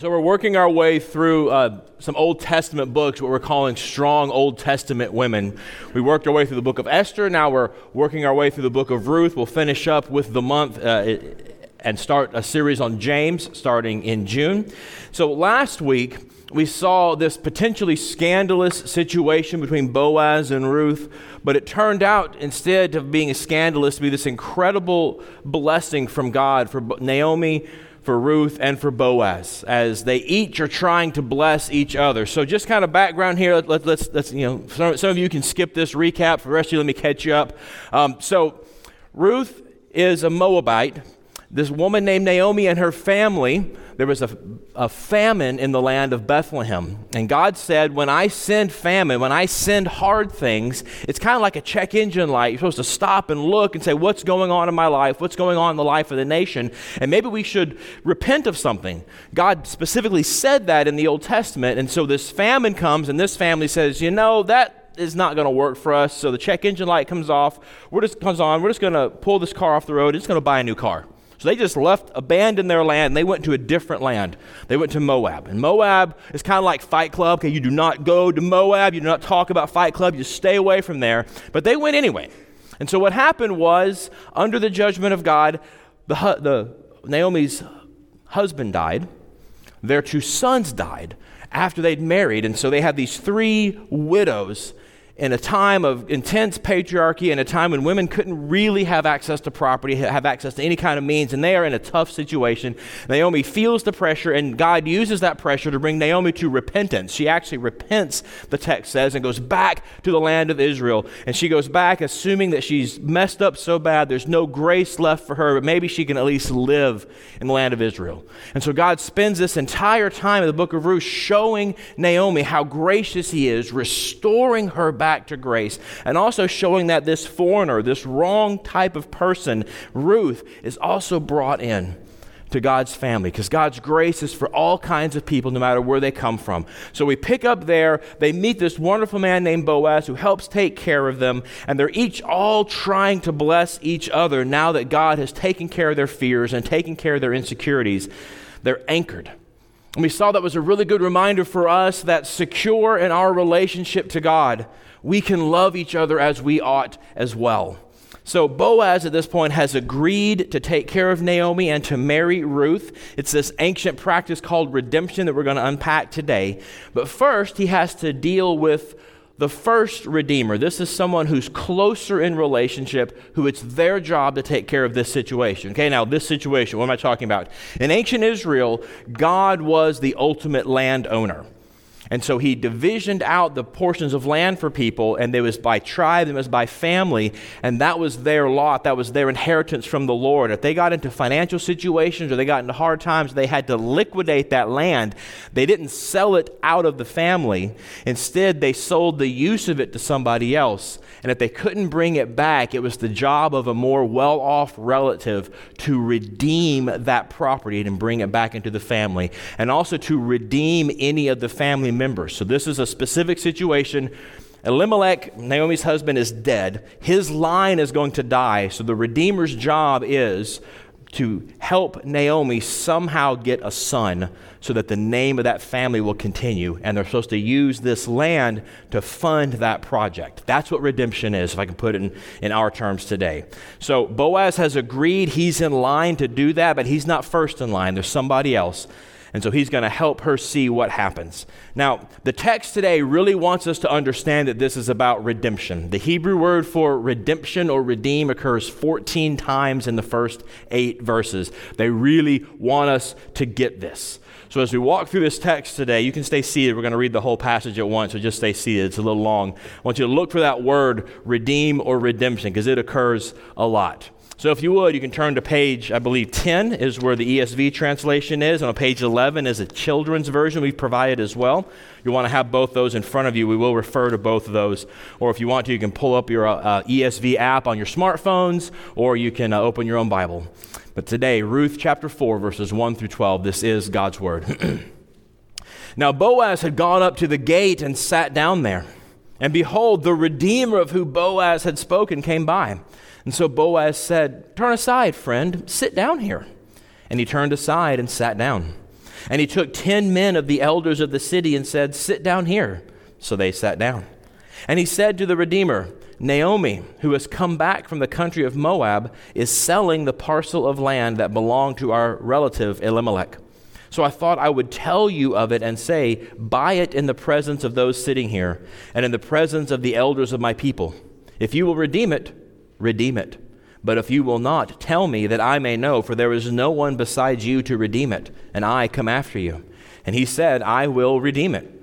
So we're working our way through uh, some Old Testament books, what we're calling strong Old Testament women. We worked our way through the book of Esther. Now we're working our way through the book of Ruth. We'll finish up with the month uh, and start a series on James starting in June. So last week we saw this potentially scandalous situation between Boaz and Ruth, but it turned out instead of being a scandalous to be this incredible blessing from God for Naomi for Ruth and for Boaz as they each are trying to bless each other. So just kind of background here. Let, us let's, let's, you know, some, some, of you can skip this recap. For the rest of you, let me catch you up. Um, so Ruth is a Moabite. This woman named Naomi and her family there was a, a famine in the land of Bethlehem. And God said, When I send famine, when I send hard things, it's kind of like a check engine light. You're supposed to stop and look and say, What's going on in my life? What's going on in the life of the nation? And maybe we should repent of something. God specifically said that in the Old Testament. And so this famine comes, and this family says, You know, that is not going to work for us. So the check engine light comes off. We're just comes on. We're just going to pull this car off the road. It's going to buy a new car. So they just left, abandoned their land, and they went to a different land. They went to Moab. And Moab is kind of like Fight Club. Okay, you do not go to Moab. You do not talk about Fight Club. You stay away from there. But they went anyway. And so what happened was, under the judgment of God, the, the Naomi's husband died. Their two sons died after they'd married. And so they had these three widows in a time of intense patriarchy, in a time when women couldn't really have access to property, have access to any kind of means, and they are in a tough situation. Naomi feels the pressure, and God uses that pressure to bring Naomi to repentance. She actually repents, the text says, and goes back to the land of Israel. And she goes back assuming that she's messed up so bad, there's no grace left for her, but maybe she can at least live in the land of Israel. And so God spends this entire time in the book of Ruth showing Naomi how gracious He is, restoring her back back to grace, and also showing that this foreigner, this wrong type of person, Ruth, is also brought in to God's family because God's grace is for all kinds of people, no matter where they come from. So we pick up there. They meet this wonderful man named Boaz who helps take care of them, and they're each all trying to bless each other now that God has taken care of their fears and taken care of their insecurities. They're anchored. And we saw that was a really good reminder for us that secure in our relationship to God, we can love each other as we ought as well. So Boaz at this point has agreed to take care of Naomi and to marry Ruth. It's this ancient practice called redemption that we're going to unpack today. But first, he has to deal with the first redeemer. This is someone who's closer in relationship, who it's their job to take care of this situation. Okay, now this situation, what am I talking about? In ancient Israel, God was the ultimate landowner. And so he divisioned out the portions of land for people, and it was by tribe, it was by family, and that was their lot, that was their inheritance from the Lord. If they got into financial situations or they got into hard times, they had to liquidate that land. They didn't sell it out of the family. Instead, they sold the use of it to somebody else. And if they couldn't bring it back, it was the job of a more well off relative to redeem that property and bring it back into the family, and also to redeem any of the family So, this is a specific situation. Elimelech, Naomi's husband, is dead. His line is going to die. So, the Redeemer's job is to help Naomi somehow get a son so that the name of that family will continue. And they're supposed to use this land to fund that project. That's what redemption is, if I can put it in, in our terms today. So Boaz has agreed he's in line to do that, but he's not first in line. There's somebody else. And so he's going to help her see what happens. Now, the text today really wants us to understand that this is about redemption. The Hebrew word for redemption or redeem occurs 14 times in the first eight verses. They really want us to get this. So, as we walk through this text today, you can stay seated. We're going to read the whole passage at once, so just stay seated. It's a little long. I want you to look for that word, redeem or redemption, because it occurs a lot. So if you would, you can turn to page, I believe 10 is where the ESV translation is, and on page 11 is a children's version we've provided as well. You want to have both those in front of you. We will refer to both of those. Or if you want to, you can pull up your uh, ESV app on your smartphones, or you can uh, open your own Bible. But today, Ruth chapter 4, verses 1 through 12, this is God's word. now, Boaz had gone up to the gate and sat down there. And behold, the Redeemer of whom Boaz had spoken came by. And so Boaz said, Turn aside, friend, sit down here. And he turned aside and sat down. And he took ten men of the elders of the city and said, Sit down here. So they sat down. And he said to the Redeemer, Naomi, who has come back from the country of Moab, is selling the parcel of land that belonged to our relative Elimelech. So I thought I would tell you of it and say, Buy it in the presence of those sitting here, and in the presence of the elders of my people. If you will redeem it, redeem it. But if you will not, tell me that I may know, for there is no one besides you to redeem it, and I come after you. And he said, I will redeem it.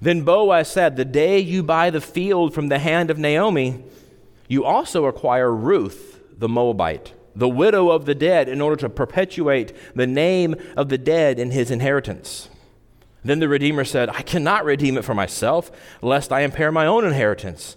Then Boaz said, The day you buy the field from the hand of Naomi, you also acquire Ruth the Moabite, the widow of the dead, in order to perpetuate the name of the dead in his inheritance. Then the Redeemer said, I cannot redeem it for myself, lest I impair my own inheritance.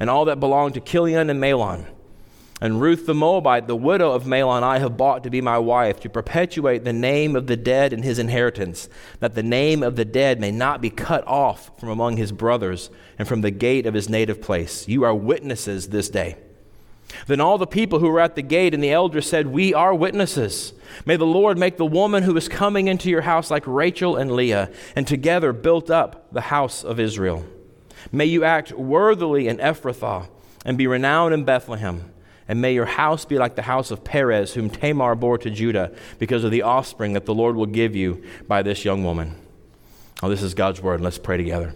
and all that belonged to Chilion and Mahlon. And Ruth the Moabite, the widow of Mahlon, I have bought to be my wife, to perpetuate the name of the dead in his inheritance, that the name of the dead may not be cut off from among his brothers and from the gate of his native place. You are witnesses this day. Then all the people who were at the gate and the elders said, We are witnesses. May the Lord make the woman who is coming into your house like Rachel and Leah, and together built up the house of Israel. May you act worthily in Ephrathah and be renowned in Bethlehem. And may your house be like the house of Perez, whom Tamar bore to Judah, because of the offspring that the Lord will give you by this young woman. Oh, this is God's word. Let's pray together.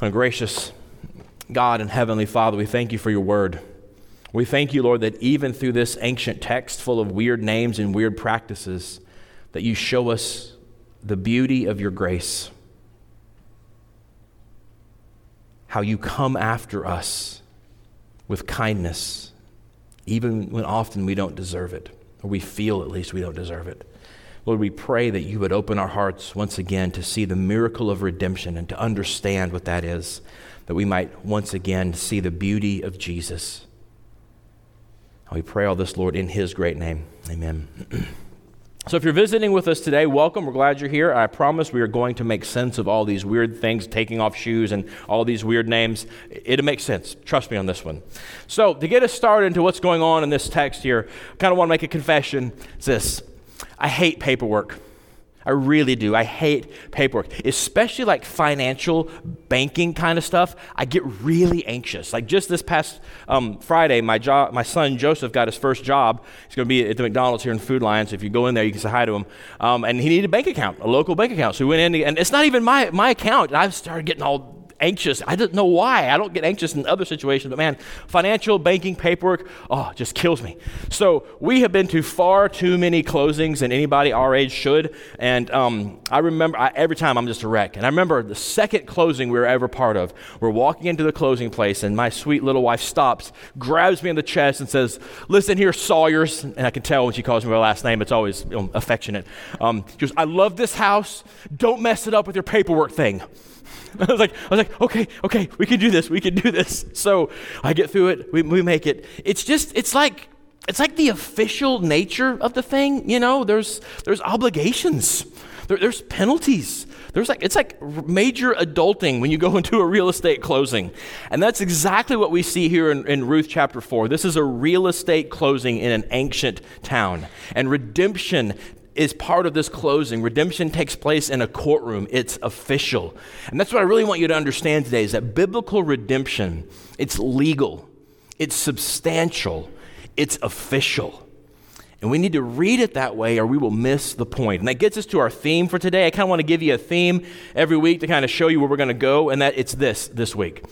Gracious God and Heavenly Father, we thank you for your word. We thank you, Lord, that even through this ancient text full of weird names and weird practices, that you show us the beauty of your grace how you come after us with kindness, even when often we don't deserve it, or we feel at least we don't deserve it. Lord, we pray that you would open our hearts once again to see the miracle of redemption and to understand what that is, that we might once again see the beauty of Jesus. we pray all this, Lord, in his great name. Amen. So, if you're visiting with us today, welcome. We're glad you're here. I promise we are going to make sense of all these weird things, taking off shoes and all these weird names. It'll make sense. Trust me on this one. So, to get us started into what's going on in this text here, I kind of want to make a confession. It's this I hate paperwork. I really do. I hate paperwork, especially like financial banking kind of stuff. I get really anxious. Like just this past um, Friday, my job, my son Joseph got his first job. He's going to be at the McDonald's here in Food Lion. So if you go in there, you can say hi to him. Um, and he needed a bank account, a local bank account. So we went in, and it's not even my my account. And I've started getting all anxious. I don't know why. I don't get anxious in other situations, but man, financial banking paperwork, oh, just kills me. So we have been to far too many closings than anybody our age should. And um, I remember I, every time I'm just a wreck. And I remember the second closing we were ever part of. We're walking into the closing place, and my sweet little wife stops, grabs me in the chest, and says, "Listen here, Sawyer's." And I can tell when she calls me by last name, it's always you know, affectionate. Um, she goes, "I love this house. Don't mess it up with your paperwork thing." I was like, I was like, okay, okay, we can do this, we can do this. So I get through it, we, we make it. It's just, it's like, it's like the official nature of the thing, you know. There's there's obligations, there, there's penalties. There's like it's like major adulting when you go into a real estate closing, and that's exactly what we see here in, in Ruth chapter four. This is a real estate closing in an ancient town, and redemption is part of this closing. Redemption takes place in a courtroom. It's official. And that's what I really want you to understand today is that biblical redemption, it's legal, it's substantial, it's official. And we need to read it that way or we will miss the point. And that gets us to our theme for today. I kind of want to give you a theme every week to kind of show you where we're going to go, and that it's this this week.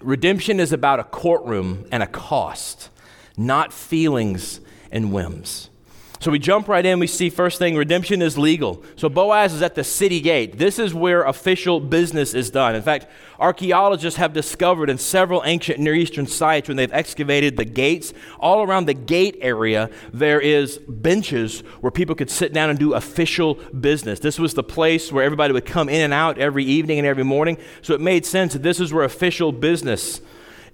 Redemption is about a courtroom and a cost, not feelings and whims. So we jump right in. We see first thing redemption is legal. So Boaz is at the city gate. This is where official business is done. In fact, archaeologists have discovered in several ancient Near Eastern sites when they've excavated the gates, all around the gate area, there is benches where people could sit down and do official business. This was the place where everybody would come in and out every evening and every morning. So it made sense that this is where official business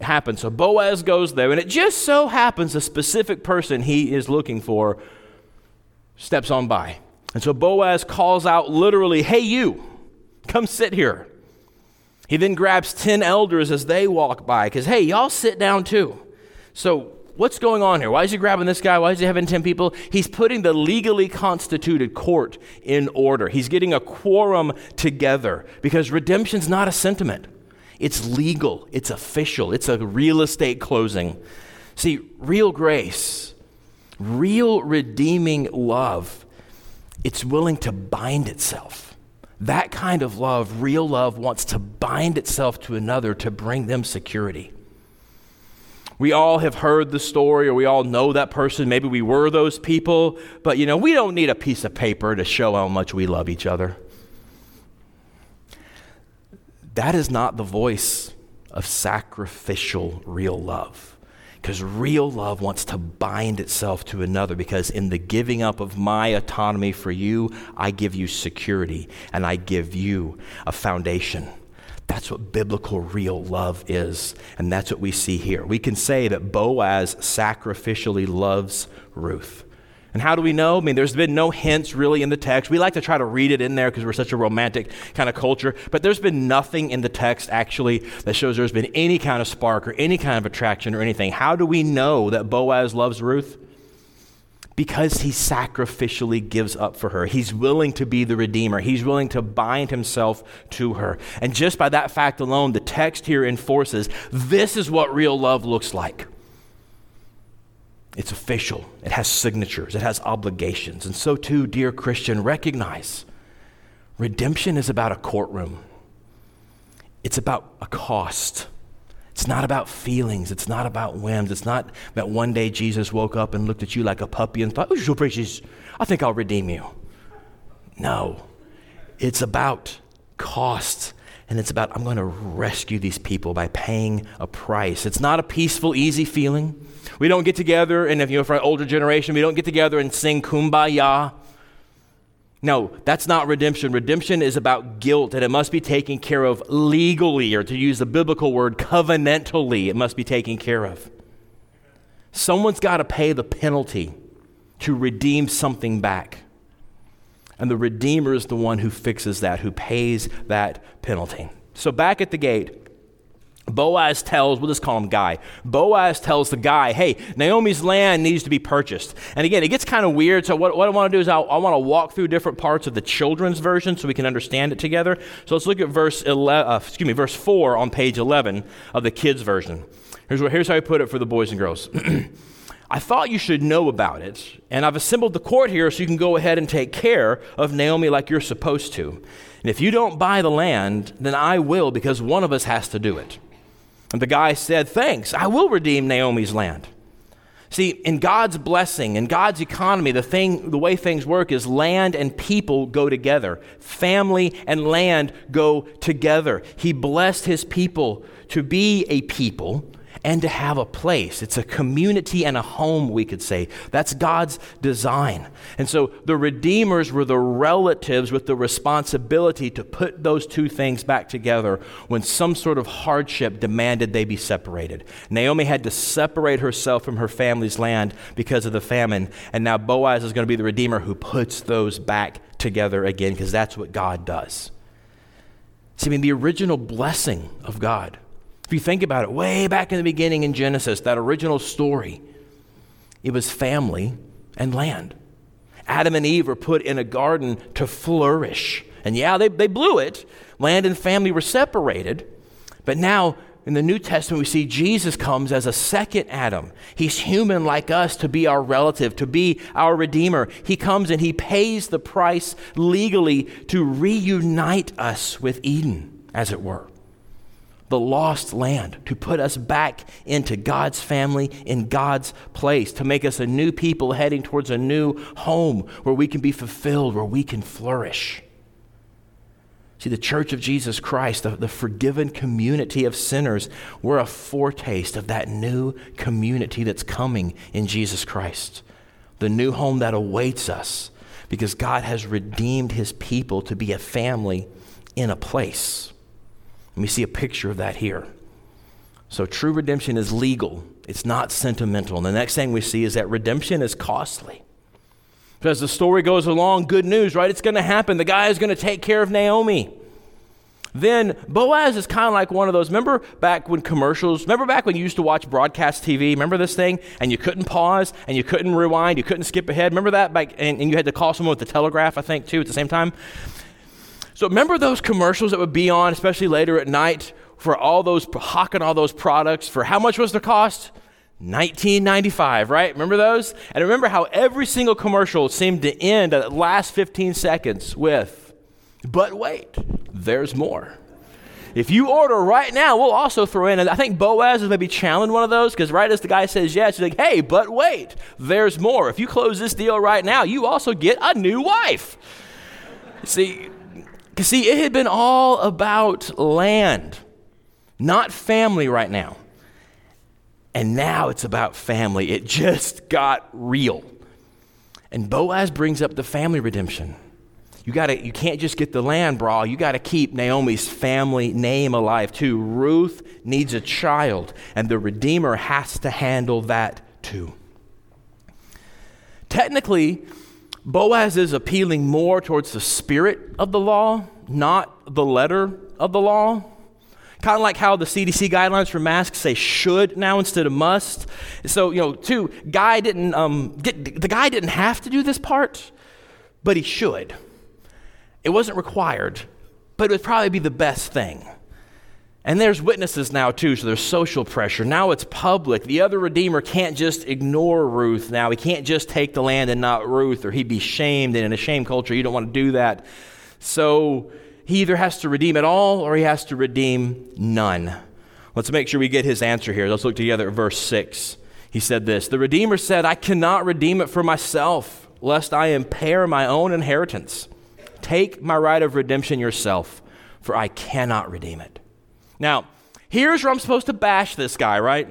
happened. So Boaz goes there, and it just so happens a specific person he is looking for steps on by. And so Boaz calls out literally, Hey, you, come sit here. He then grabs 10 elders as they walk by, because, hey, y'all sit down too. So, what's going on here? Why is he grabbing this guy? Why is he having 10 people? He's putting the legally constituted court in order. He's getting a quorum together because redemption's not a sentiment, it's legal, it's official, it's a real estate closing. See, real grace Real redeeming love, it's willing to bind itself. That kind of love, real love, wants to bind itself to another to bring them security. We all have heard the story or we all know that person. Maybe we were those people, but you know, we don't need a piece of paper to show how much we love each other. That is not the voice of sacrificial real love. Because real love wants to bind itself to another, because in the giving up of my autonomy for you, I give you security and I give you a foundation. That's what biblical real love is. And that's what we see here. We can say that Boaz sacrificially loves Ruth. And how do we know? I mean, there's been no hints really in the text. We like to try to read it in there because we're such a romantic kind of culture, but there's been nothing in the text actually that shows there's been any kind of spark or any kind of attraction or anything. How do we know that Boaz loves Ruth? Because he sacrificially gives up for her. He's willing to be the Redeemer. He's willing to bind himself to her. And just by that fact alone, the text here enforces this is what real love looks like. It's official, it has signatures, it has obligations. And so, too, dear Christian, recognize redemption is about a courtroom, it's about a cost. It's not about feelings. It's not about whims. It's not that one day Jesus woke up and looked at you like a puppy and thought, Oh, your precious, I think I'll redeem you. No, it's about cost and it's about I'm going to rescue these people by paying a price. It's not a peaceful, easy feeling. We don't get together, and if you're from an older generation, we don't get together and sing kumbaya. No, that's not redemption. Redemption is about guilt, and it must be taken care of legally, or to use the biblical word, covenantally, it must be taken care of. Someone's got to pay the penalty to redeem something back. And the Redeemer is the one who fixes that, who pays that penalty. So back at the gate, Boaz tells, we'll just call him Guy. Boaz tells the guy, hey, Naomi's land needs to be purchased. And again, it gets kind of weird. So, what, what I want to do is I'll, I want to walk through different parts of the children's version so we can understand it together. So, let's look at verse, 11, uh, excuse me, verse 4 on page 11 of the kids' version. Here's, what, here's how I put it for the boys and girls. I thought you should know about it, and I've assembled the court here so you can go ahead and take care of Naomi like you're supposed to. And if you don't buy the land, then I will because one of us has to do it. And the guy said, Thanks, I will redeem Naomi's land. See, in God's blessing, in God's economy, the, thing, the way things work is land and people go together. Family and land go together. He blessed his people to be a people and to have a place. It's a community and a home, we could say. That's God's design. And so the Redeemers were the relatives with the responsibility to put those two things back together when some sort of hardship demanded they be separated. Naomi had to separate herself from her family's land because of the famine, and now Boaz is going to be the Redeemer who puts those back together again because that's what God does. See, I mean, the original blessing of God if you think about it, way back in the beginning in Genesis, that original story, it was family and land. Adam and Eve were put in a garden to flourish. And yeah, they, they blew it. Land and family were separated. But now, in the New Testament, we see Jesus comes as a second Adam. He's human like us to be our relative, to be our Redeemer. He comes and he pays the price legally to reunite us with Eden, as it were. The lost land, to put us back into God's family, in God's place, to make us a new people heading towards a new home where we can be fulfilled, where we can flourish. See, the church of Jesus Christ, the, the forgiven community of sinners, we're a foretaste of that new community that's coming in Jesus Christ. The new home that awaits us because God has redeemed his people to be a family in a place. Let me see a picture of that here. So, true redemption is legal, it's not sentimental. And the next thing we see is that redemption is costly. As the story goes along, good news, right? It's going to happen. The guy is going to take care of Naomi. Then Boaz is kind of like one of those. Remember back when commercials, remember back when you used to watch broadcast TV? Remember this thing? And you couldn't pause and you couldn't rewind, you couldn't skip ahead. Remember that? Back, and, and you had to call someone with the telegraph, I think, too, at the same time? So remember those commercials that would be on, especially later at night, for all those, hawking all those products for how much was the cost? 1995, right? Remember those? And remember how every single commercial seemed to end at the last 15 seconds with, but wait, there's more. If you order right now, we'll also throw in, I think Boaz is maybe challenged one of those because right as the guy says yes, he's like, hey, but wait, there's more. If you close this deal right now, you also get a new wife. See, see, it had been all about land, not family right now. And now it's about family. It just got real. And Boaz brings up the family redemption. You got to you can't just get the land, brawl. You got to keep Naomi's family name alive too. Ruth needs a child, and the Redeemer has to handle that too. Technically, Boaz is appealing more towards the spirit of the law, not the letter of the law. Kind of like how the CDC guidelines for masks say should now instead of must. So, you know, two, guy didn't, um, get, the guy didn't have to do this part, but he should. It wasn't required, but it would probably be the best thing. And there's witnesses now, too, so there's social pressure. Now it's public. The other Redeemer can't just ignore Ruth now. He can't just take the land and not Ruth, or he'd be shamed. And in a shame culture, you don't want to do that. So he either has to redeem it all or he has to redeem none. Let's make sure we get his answer here. Let's look together at verse 6. He said this The Redeemer said, I cannot redeem it for myself, lest I impair my own inheritance. Take my right of redemption yourself, for I cannot redeem it. Now, here's where I'm supposed to bash this guy, right?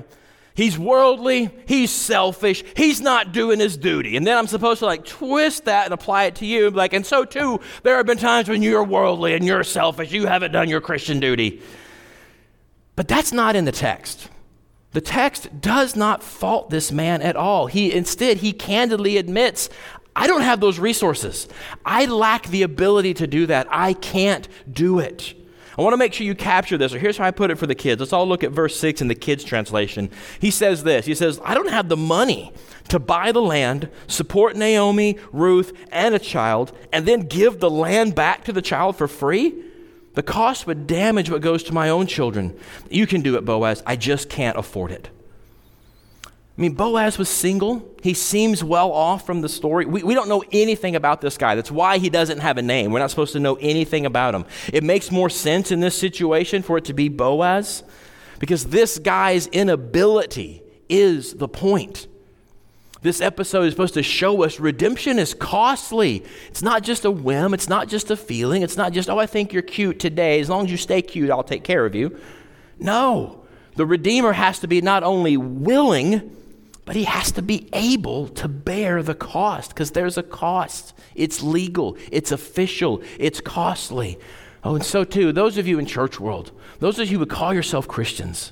He's worldly, he's selfish, he's not doing his duty. And then I'm supposed to like twist that and apply it to you. Like, and so too, there have been times when you're worldly and you're selfish, you haven't done your Christian duty. But that's not in the text. The text does not fault this man at all. He instead he candidly admits, I don't have those resources. I lack the ability to do that. I can't do it. I want to make sure you capture this. Or here's how I put it for the kids. Let's all look at verse 6 in the kids' translation. He says this He says, I don't have the money to buy the land, support Naomi, Ruth, and a child, and then give the land back to the child for free. The cost would damage what goes to my own children. You can do it, Boaz. I just can't afford it. I mean, Boaz was single. He seems well off from the story. We, we don't know anything about this guy. That's why he doesn't have a name. We're not supposed to know anything about him. It makes more sense in this situation for it to be Boaz because this guy's inability is the point. This episode is supposed to show us redemption is costly. It's not just a whim, it's not just a feeling, it's not just, oh, I think you're cute today. As long as you stay cute, I'll take care of you. No. The Redeemer has to be not only willing, but he has to be able to bear the cost because there's a cost. It's legal, it's official, it's costly. Oh, and so too, those of you in church world, those of you who call yourself Christians,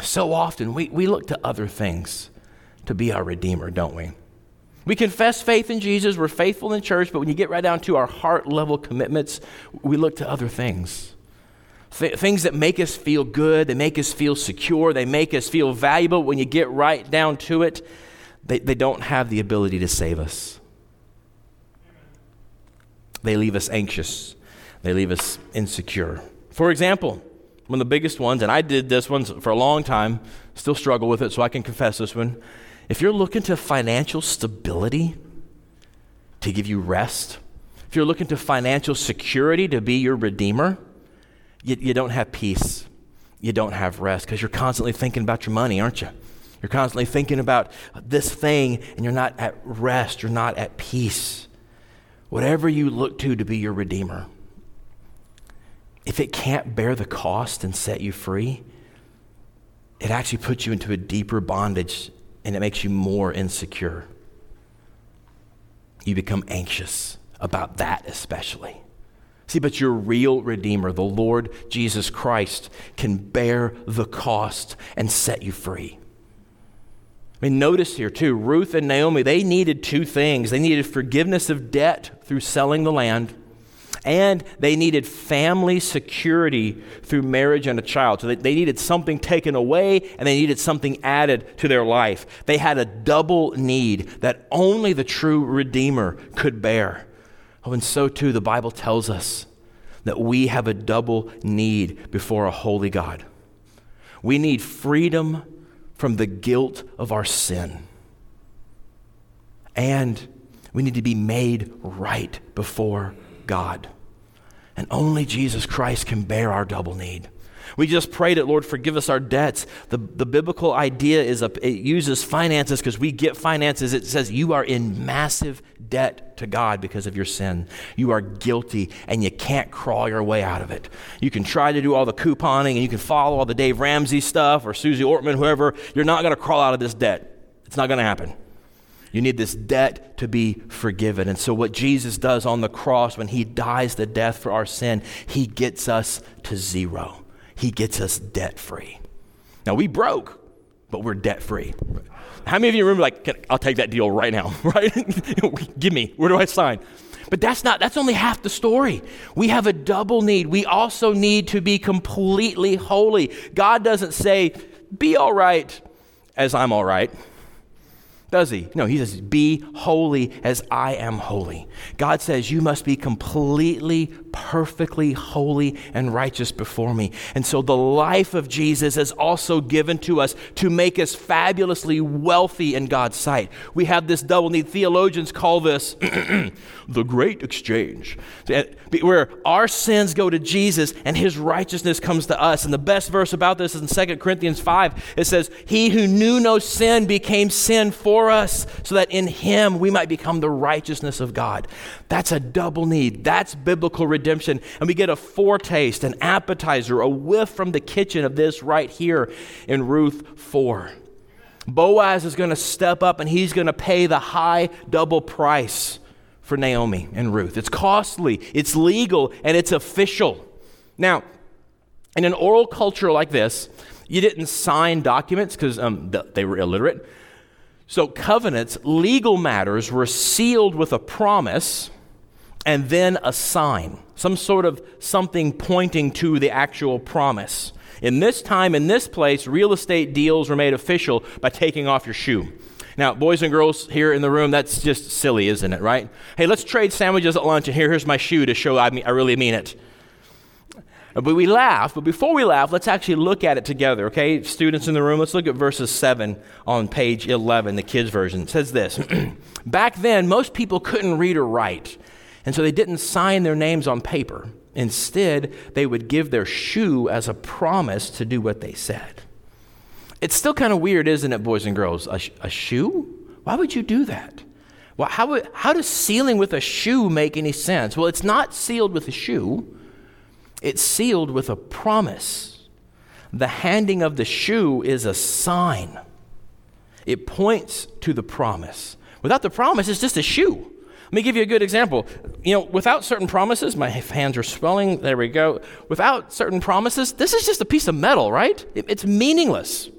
so often we, we look to other things to be our Redeemer, don't we? We confess faith in Jesus, we're faithful in church, but when you get right down to our heart level commitments, we look to other things. Th- things that make us feel good, they make us feel secure, they make us feel valuable. When you get right down to it, they, they don't have the ability to save us. They leave us anxious, they leave us insecure. For example, one of the biggest ones, and I did this one for a long time, still struggle with it, so I can confess this one. If you're looking to financial stability to give you rest, if you're looking to financial security to be your redeemer, you, you don't have peace. you don't have rest because you're constantly thinking about your money, aren't you? You're constantly thinking about this thing and you're not at rest, you're not at peace. Whatever you look to to be your Redeemer, if it can't bear the cost and set you free, it actually puts you into a deeper bondage and it makes you more insecure. You become anxious about that, especially. See, but your real Redeemer, the Lord Jesus Christ, can bear the cost and set you free. I mean, notice here too, Ruth and Naomi, they needed two things. They needed forgiveness of debt through selling the land, and they needed family security through marriage and a child. So they, they needed something taken away and they needed something added to their life. They had a double need that only the true Redeemer could bear. Oh, and so too, the Bible tells us that we have a double need before a holy God. We need freedom from the guilt of our sin. And we need to be made right before God. And only Jesus Christ can bear our double need. We just prayed it, Lord, forgive us our debts. The, the biblical idea is a, it uses finances because we get finances. It says you are in massive debt to God because of your sin. You are guilty and you can't crawl your way out of it. You can try to do all the couponing and you can follow all the Dave Ramsey stuff or Susie Orman, whoever. You're not going to crawl out of this debt. It's not going to happen. You need this debt to be forgiven. And so, what Jesus does on the cross when he dies the death for our sin, he gets us to zero. He gets us debt free. Now, we broke, but we're debt free. How many of you remember, like, I'll take that deal right now, right? Give me, where do I sign? But that's not, that's only half the story. We have a double need. We also need to be completely holy. God doesn't say, be all right as I'm all right. Does he? No, he says, Be holy as I am holy. God says, You must be completely, perfectly holy and righteous before me. And so the life of Jesus is also given to us to make us fabulously wealthy in God's sight. We have this double need. Theologians call this the great exchange, where our sins go to Jesus and his righteousness comes to us. And the best verse about this is in 2 Corinthians 5. It says, He who knew no sin became sin for for us so that in him we might become the righteousness of God. That's a double need. That's biblical redemption. And we get a foretaste, an appetizer, a whiff from the kitchen of this right here in Ruth 4. Boaz is going to step up and he's going to pay the high double price for Naomi and Ruth. It's costly, it's legal, and it's official. Now, in an oral culture like this, you didn't sign documents because um, they were illiterate. So, covenants, legal matters, were sealed with a promise and then a sign, some sort of something pointing to the actual promise. In this time, in this place, real estate deals were made official by taking off your shoe. Now, boys and girls here in the room, that's just silly, isn't it, right? Hey, let's trade sandwiches at lunch, and here, here's my shoe to show I, mean, I really mean it. But we laugh, but before we laugh, let's actually look at it together, okay? Students in the room, let's look at verses 7 on page 11, the kids' version. It says this Back then, most people couldn't read or write, and so they didn't sign their names on paper. Instead, they would give their shoe as a promise to do what they said. It's still kind of weird, isn't it, boys and girls? A, a shoe? Why would you do that? Well, how, how does sealing with a shoe make any sense? Well, it's not sealed with a shoe. It's sealed with a promise. The handing of the shoe is a sign, it points to the promise. Without the promise, it's just a shoe. Let me give you a good example. You know, without certain promises, my hands are swelling. There we go. Without certain promises, this is just a piece of metal, right? It's meaningless.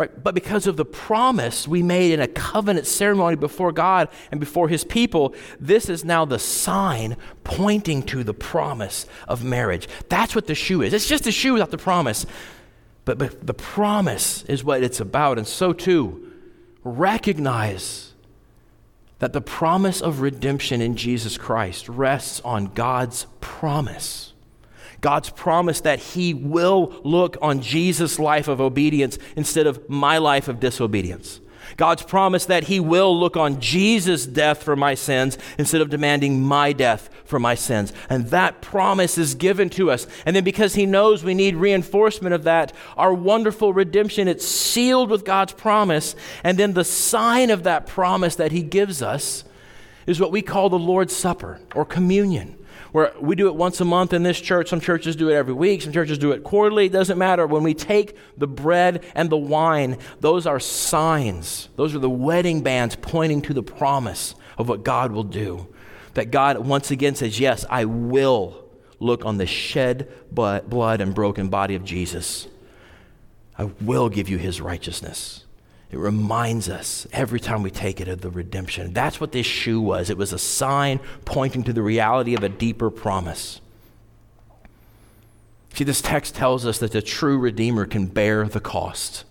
Right? But because of the promise we made in a covenant ceremony before God and before his people, this is now the sign pointing to the promise of marriage. That's what the shoe is. It's just a shoe without the promise. But, but the promise is what it's about. And so too, recognize that the promise of redemption in Jesus Christ rests on God's promise. God's promise that He will look on Jesus' life of obedience instead of my life of disobedience. God's promise that He will look on Jesus' death for my sins instead of demanding my death for my sins. And that promise is given to us. And then because He knows we need reinforcement of that, our wonderful redemption, it's sealed with God's promise. And then the sign of that promise that He gives us is what we call the Lord's Supper or communion where we do it once a month in this church. Some churches do it every week, some churches do it quarterly. It doesn't matter. When we take the bread and the wine, those are signs. Those are the wedding bands pointing to the promise of what God will do. That God once again says, Yes, I will look on the shed blood and broken body of Jesus. I will give you his righteousness. It reminds us every time we take it of the redemption. That's what this shoe was. It was a sign pointing to the reality of a deeper promise. See, this text tells us that the true Redeemer can bear the cost.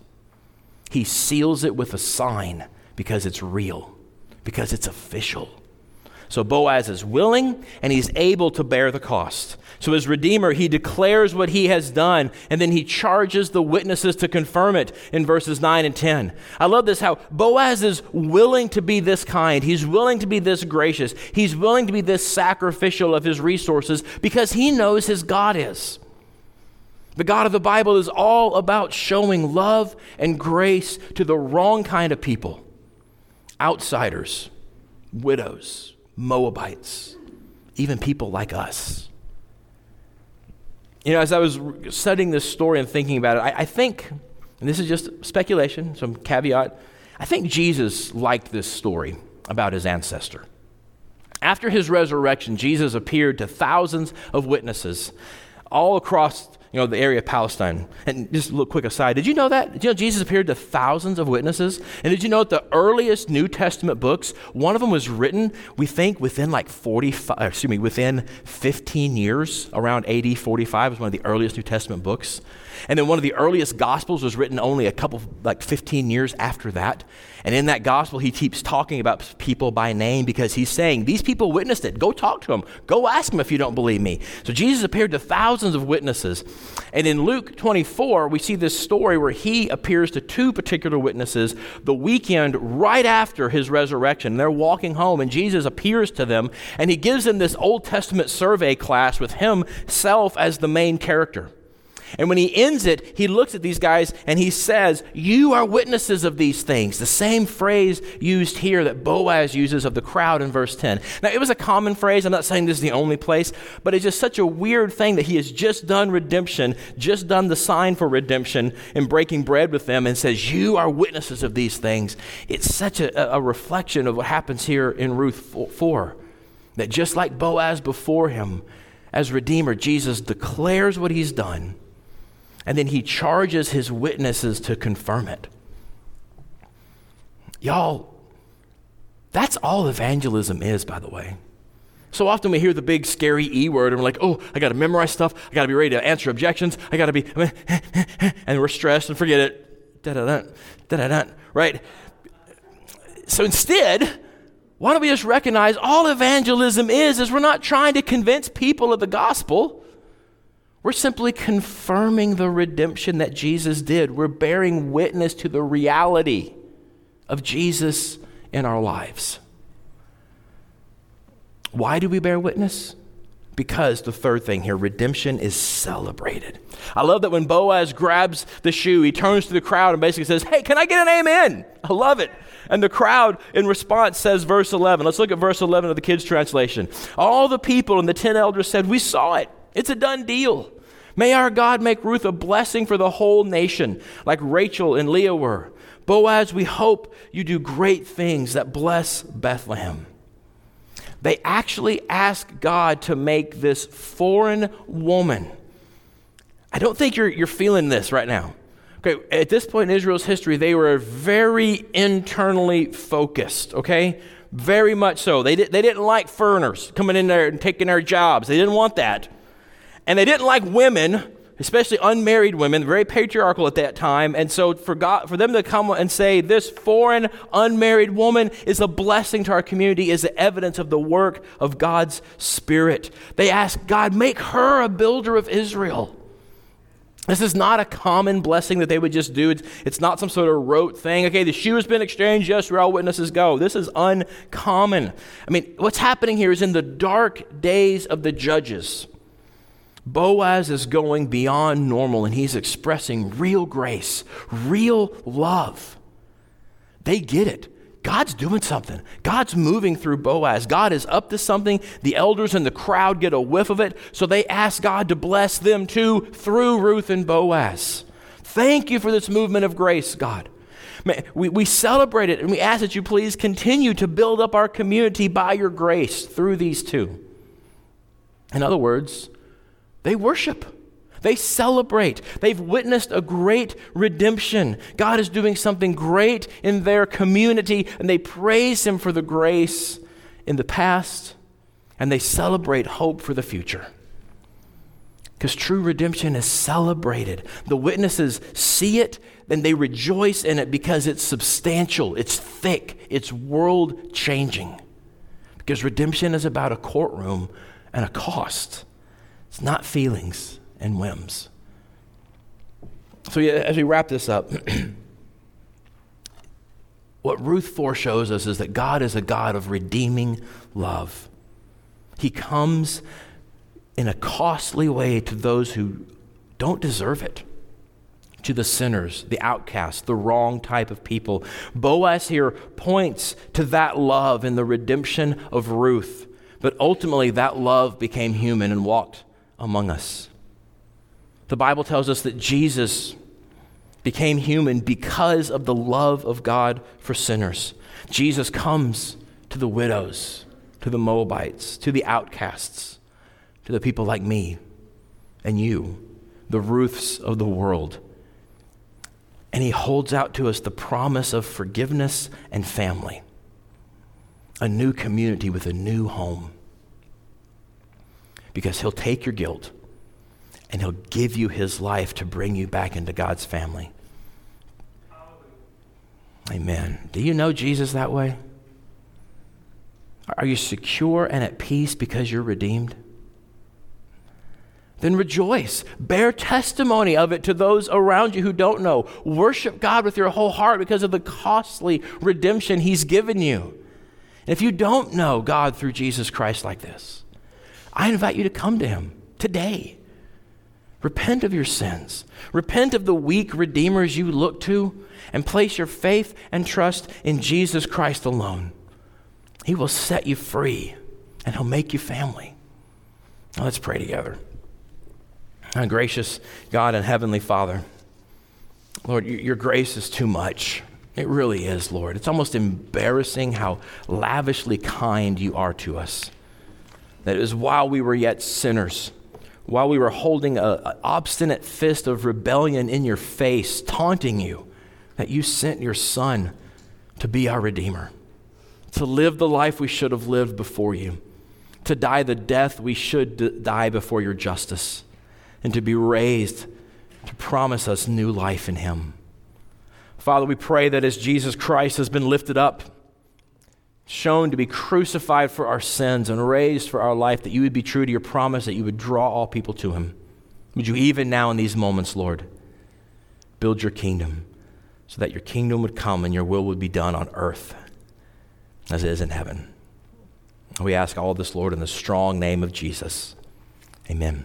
He seals it with a sign because it's real, because it's official. So Boaz is willing and he's able to bear the cost. So, as Redeemer, he declares what he has done, and then he charges the witnesses to confirm it in verses 9 and 10. I love this how Boaz is willing to be this kind. He's willing to be this gracious. He's willing to be this sacrificial of his resources because he knows his God is. The God of the Bible is all about showing love and grace to the wrong kind of people outsiders, widows, Moabites, even people like us. You know, as I was studying this story and thinking about it, I, I think, and this is just speculation, some caveat, I think Jesus liked this story about his ancestor. After his resurrection, Jesus appeared to thousands of witnesses all across you know, the area of Palestine. And just a little quick aside, did you know that? Did you know Jesus appeared to thousands of witnesses? And did you know that the earliest New Testament books, one of them was written, we think, within like 45, excuse me, within 15 years, around AD 45 was one of the earliest New Testament books. And then one of the earliest Gospels was written only a couple, like 15 years after that. And in that Gospel, he keeps talking about people by name because he's saying, These people witnessed it. Go talk to them. Go ask them if you don't believe me. So Jesus appeared to thousands of witnesses. And in Luke 24, we see this story where he appears to two particular witnesses the weekend right after his resurrection. They're walking home, and Jesus appears to them, and he gives them this Old Testament survey class with himself as the main character. And when he ends it, he looks at these guys and he says, You are witnesses of these things. The same phrase used here that Boaz uses of the crowd in verse 10. Now, it was a common phrase. I'm not saying this is the only place, but it's just such a weird thing that he has just done redemption, just done the sign for redemption in breaking bread with them, and says, You are witnesses of these things. It's such a, a reflection of what happens here in Ruth 4 that just like Boaz before him, as Redeemer, Jesus declares what he's done and then he charges his witnesses to confirm it. Y'all, that's all evangelism is, by the way. So often we hear the big scary E word and we're like, oh, I got to memorize stuff. I got to be ready to answer objections. I got to be, and we're stressed and forget it. Da da da, da da da, right? So instead, why don't we just recognize all evangelism is, is we're not trying to convince people of the gospel. We're simply confirming the redemption that Jesus did. We're bearing witness to the reality of Jesus in our lives. Why do we bear witness? Because the third thing here, redemption is celebrated. I love that when Boaz grabs the shoe, he turns to the crowd and basically says, Hey, can I get an amen? I love it. And the crowd in response says, verse 11. Let's look at verse 11 of the kids' translation. All the people and the ten elders said, We saw it. It's a done deal. May our God make Ruth a blessing for the whole nation, like Rachel and Leah were. Boaz, we hope you do great things that bless Bethlehem. They actually ask God to make this foreign woman. I don't think you're, you're feeling this right now. Okay, at this point in Israel's history, they were very internally focused, okay? Very much so. They, they didn't like foreigners coming in there and taking their jobs. They didn't want that. And they didn't like women, especially unmarried women, very patriarchal at that time. And so for, God, for them to come and say, this foreign unmarried woman is a blessing to our community, is the evidence of the work of God's Spirit. They ask God, make her a builder of Israel. This is not a common blessing that they would just do. It's, it's not some sort of rote thing. Okay, the shoe has been exchanged. Yes, we're all witnesses. Go. This is uncommon. I mean, what's happening here is in the dark days of the judges, Boaz is going beyond normal and he's expressing real grace, real love. They get it. God's doing something. God's moving through Boaz. God is up to something. The elders and the crowd get a whiff of it, so they ask God to bless them too through Ruth and Boaz. Thank you for this movement of grace, God. We, we celebrate it and we ask that you please continue to build up our community by your grace through these two. In other words, they worship. They celebrate. They've witnessed a great redemption. God is doing something great in their community, and they praise Him for the grace in the past, and they celebrate hope for the future. Because true redemption is celebrated. The witnesses see it, and they rejoice in it because it's substantial, it's thick, it's world changing. Because redemption is about a courtroom and a cost, it's not feelings and whims. So, as we wrap this up, what Ruth 4 shows us is that God is a God of redeeming love. He comes in a costly way to those who don't deserve it, to the sinners, the outcasts, the wrong type of people. Boaz here points to that love in the redemption of Ruth, but ultimately that love became human and walked among us. The Bible tells us that Jesus became human because of the love of God for sinners. Jesus comes to the widows, to the Moabites, to the outcasts, to the people like me and you, the Ruths of the world. And he holds out to us the promise of forgiveness and family, a new community with a new home. Because he'll take your guilt and he'll give you his life to bring you back into God's family. Amen. Do you know Jesus that way? Are you secure and at peace because you're redeemed? Then rejoice. Bear testimony of it to those around you who don't know. Worship God with your whole heart because of the costly redemption He's given you. And if you don't know God through Jesus Christ like this, I invite you to come to Him today. Repent of your sins. Repent of the weak redeemers you look to and place your faith and trust in Jesus Christ alone. He will set you free and He'll make you family. Now let's pray together. Our gracious God and Heavenly Father, Lord, your grace is too much. It really is, Lord. It's almost embarrassing how lavishly kind you are to us. That it was while we were yet sinners while we were holding an obstinate fist of rebellion in your face, taunting you, that you sent your Son to be our Redeemer, to live the life we should have lived before you, to die the death we should d- die before your justice, and to be raised to promise us new life in Him. Father, we pray that as Jesus Christ has been lifted up, shown to be crucified for our sins and raised for our life, that you would be true to your promise, that you would draw all people to him. Would you, even now in these moments, Lord, build your kingdom so that your kingdom would come and your will would be done on earth as it is in heaven. We ask all this, Lord, in the strong name of Jesus. Amen.